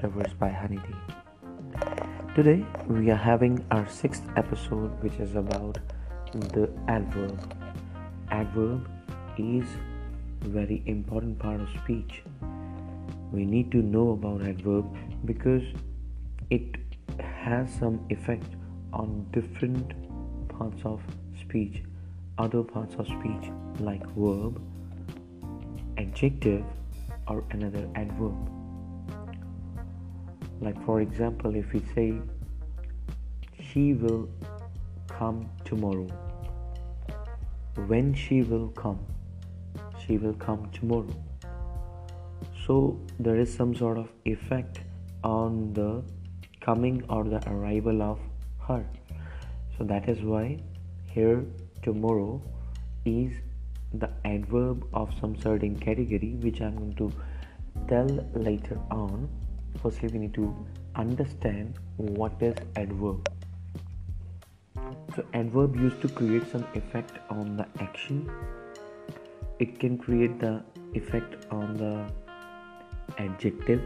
Flowers by Honeybee. Today we are having our sixth episode, which is about the adverb. Adverb is very important part of speech. We need to know about adverb because it has some effect on different parts of speech, other parts of speech like verb, adjective, or another adverb like for example if we say she will come tomorrow. When she will come she will come tomorrow. So there is some sort of effect on the coming or the arrival of her. So that is why here tomorrow is the adverb of some certain category which i'm going to tell later on firstly we need to understand what is adverb. So adverb used to create some effect on the action. It can create the effect on the adjective.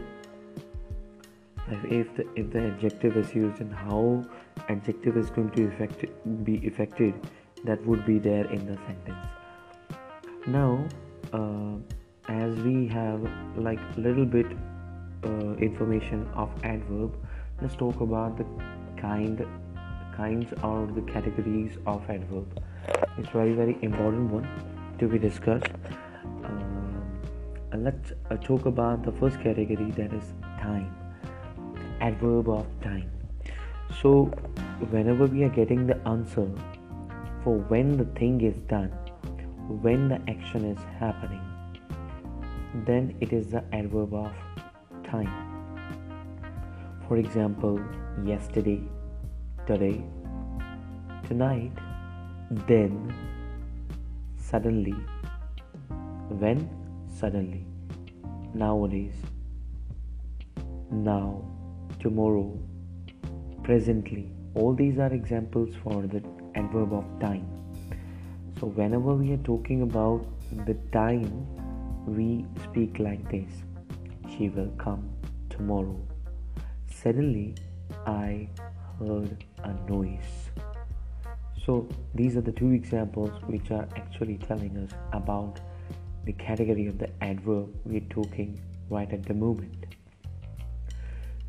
If the if the adjective is used and how adjective is going to affect be affected that would be there in the sentence. Now uh, as we have like little bit uh, information of adverb. Let's talk about the kind kinds or the categories of adverb. It's very very important one to be discussed. Uh, let's uh, talk about the first category that is time. Adverb of time. So whenever we are getting the answer for when the thing is done when the action is happening then it is the adverb of time. For example, yesterday, today, tonight, then, suddenly, when, suddenly, nowadays, now, tomorrow, presently. All these are examples for the adverb of time. So, whenever we are talking about the time, we speak like this she will come tomorrow. Suddenly, I heard a noise. So, these are the two examples which are actually telling us about the category of the adverb we're talking right at the moment.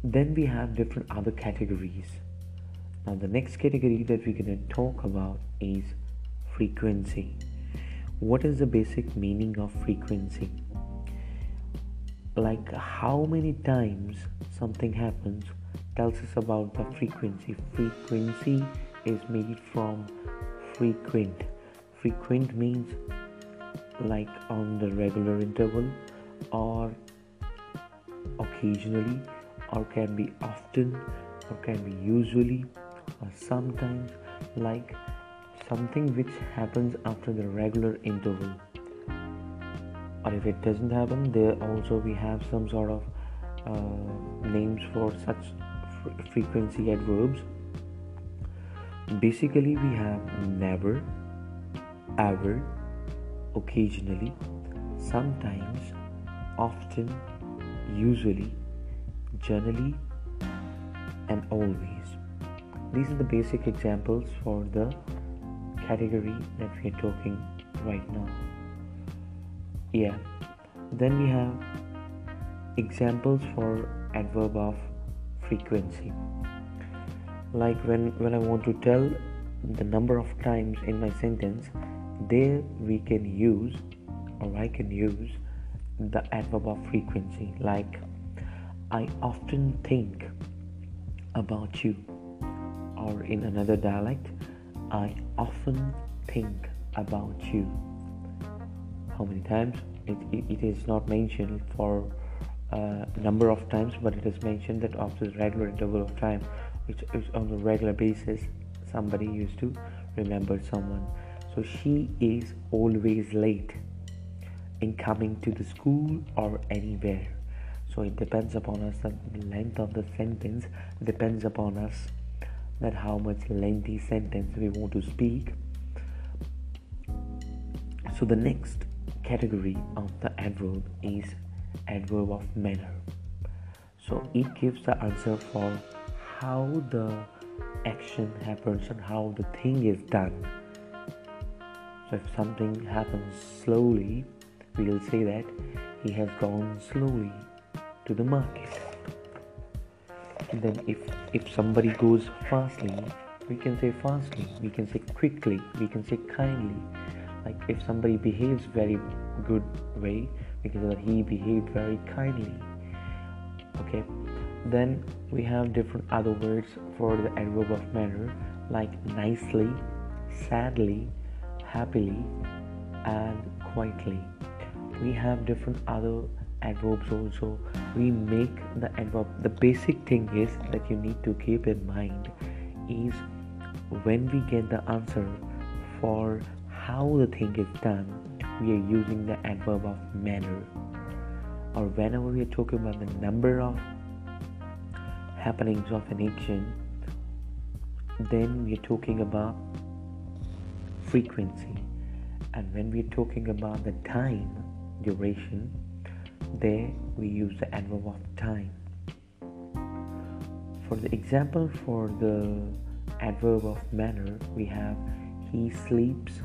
Then we have different other categories. Now, the next category that we're going to talk about is frequency. What is the basic meaning of frequency? Like how many times something happens tells us about the frequency. Frequency is made from frequent. Frequent means like on the regular interval or occasionally or can be often or can be usually or sometimes. Like something which happens after the regular interval if it doesn't happen there also we have some sort of uh, names for such fr- frequency adverbs. Basically we have never ever occasionally sometimes often usually generally and always. These are the basic examples for the category that we are talking right now yeah. Then we have examples for adverb of frequency. Like when when i want to tell the number of times in my sentence there we can use or i can use the adverb of frequency. Like i often think about you. Or in another dialect i often think about you how many times. It, it, it is not mentioned for uh, number of times but it is mentioned that after the regular interval of time which is on a regular basis somebody used to remember someone. So she is always late in coming to the school or anywhere. So it depends upon us the length of the sentence. Depends upon us that how much lengthy sentence we want to speak. So the next category of the adverb is adverb of manner. So it gives the answer for how the action happens and how the thing is done. So if something happens slowly we will say that he has gone slowly to the market. And then if if somebody goes fastly we can say fastly we can say quickly we can say kindly like if somebody behaves very good way because he behaved very kindly okay then we have different other words for the adverb of manner like nicely sadly happily and quietly. We have different other adverbs also. We make the adverb. The basic thing is that you need to keep in mind is when we get the answer for how the thing is done we are using the adverb of manner. Or whenever we are talking about the number of happenings of an action then we are talking about frequency. And when we are talking about the time duration there we use the adverb of time. For the example for the adverb of manner we have he sleeps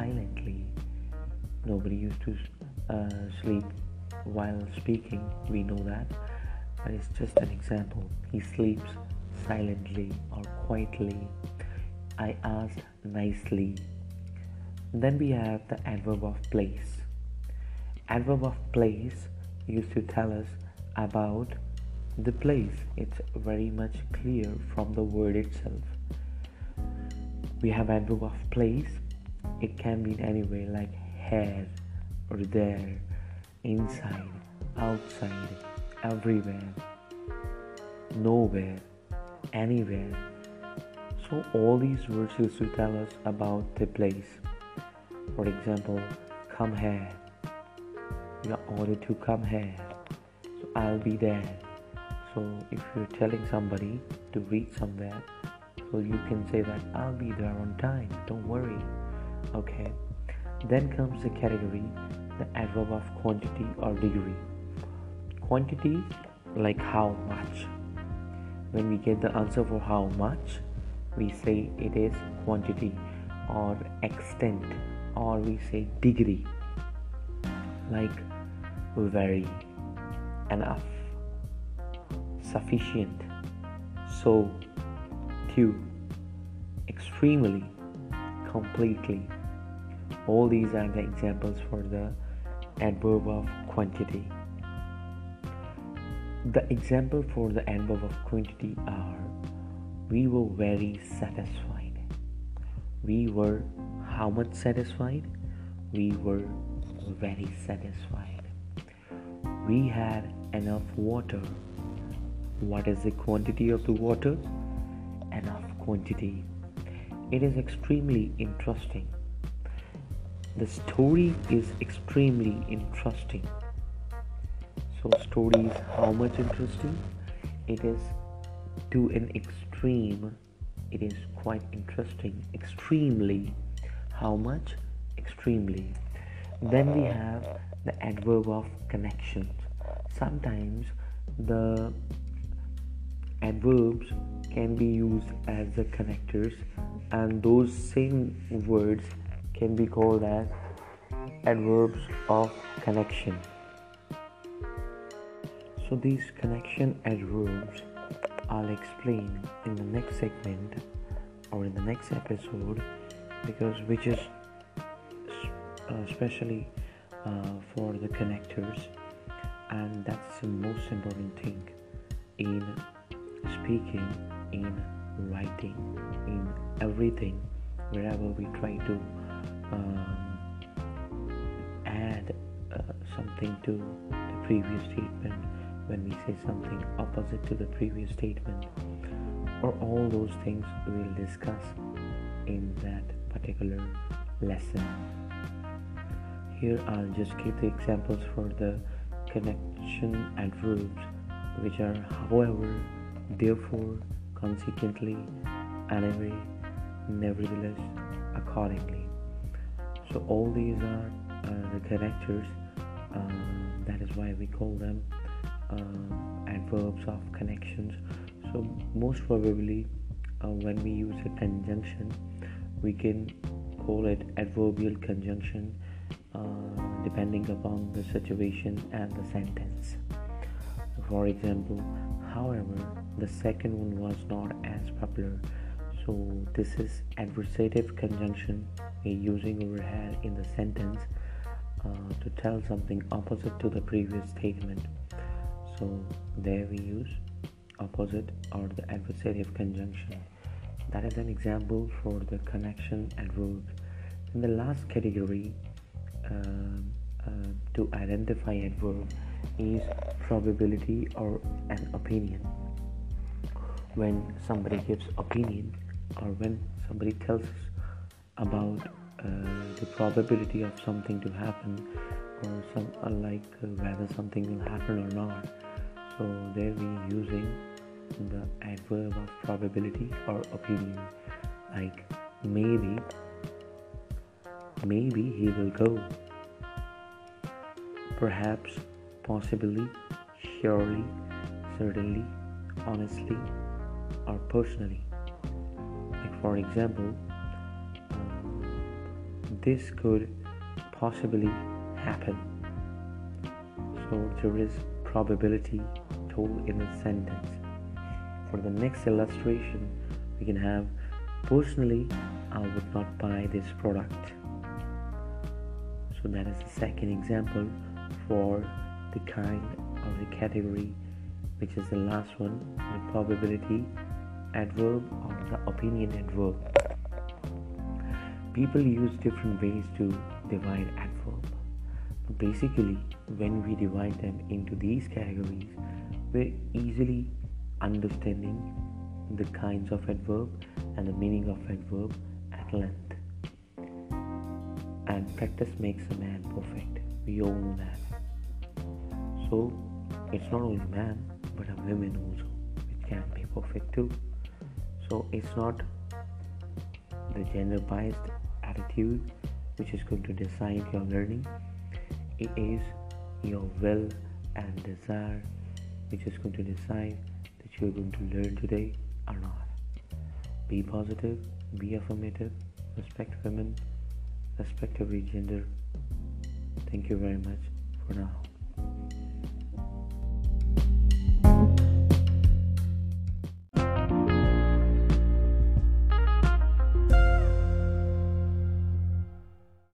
silently. Nobody used to uh, sleep while speaking. We know that. But it's just an example. He sleeps silently or quietly. I asked nicely. Then we have the adverb of place. Adverb of place used to tell us about the place. It's very much clear from the word itself. We have adverb of place it can be anywhere like here or there inside outside everywhere nowhere anywhere. So all these words used to tell us about the place. For example come here. You are ordered to come here. So i'll be there. So if you're telling somebody to reach somewhere so you can say that i'll be there on time. Don't worry okay. Then comes the category the adverb of quantity or degree. Quantity like how much. When we get the answer for how much we say it is quantity or extent or we say degree. Like very enough sufficient so few extremely completely. All these are the examples for the adverb of quantity. The example for the adverb of quantity are we were very satisfied. We were how much satisfied? We were very satisfied. We had enough water. What is the quantity of the water? Enough quantity it is extremely interesting. The story is extremely interesting. So story is how much interesting? It is to an extreme. It is quite interesting. Extremely. How much? Extremely. Then we have the adverb of connection. sometimes the adverbs can be used as the connectors and those same words can be called as adverbs of connection. So these connection adverbs I'll explain in the next segment or in the next episode because which is uh, especially uh, for the connectors and that's the most important thing in speaking in writing in everything wherever we try to um, add uh, something to the previous statement when we say something opposite to the previous statement or all those things we'll discuss in that particular lesson. Here I'll just give the examples for the connection adverbs which are however therefore, consequently, anyway, nevertheless, accordingly. So, all these are uh, the characters, uh, that is why we call them uh, adverbs of connections so most probably uh, when we use a conjunction we can call it adverbial conjunction uh, depending upon the situation and the sentence for example however the second one was not as popular. So this is adversative conjunction. Using over here in the sentence uh, to tell something opposite to the previous statement. So there we use opposite or the adversative conjunction. That is an example for the connection adverb in the last category uh, uh, to identify adverb is probability or an opinion. When somebody gives opinion or when somebody tells us about uh, the probability of something to happen or some uh, like uh, whether something will happen or not so there we using the adverb of probability or opinion. Like maybe maybe he will go. Perhaps possibly surely certainly honestly or personally like for example um, this could possibly happen. So there is probability told in a sentence. For the next illustration, we can have personally, I would not buy this product. So that is the second example for the kind of the category, which is the last one, the probability adverb or the opinion adverb. People use different ways to divide adverb. But basically when we divide them into these categories we're easily understanding the kinds of adverb and the meaning of adverb at length. And practice makes a man perfect. We all know that so it's not only man but a women also. Which can be perfect too. So it's not the gender biased attitude which is going to decide your learning. It is your will and desire which is going to decide that you're going to learn today or not. Be positive be affirmative respect women respect every gender. Thank you very much for now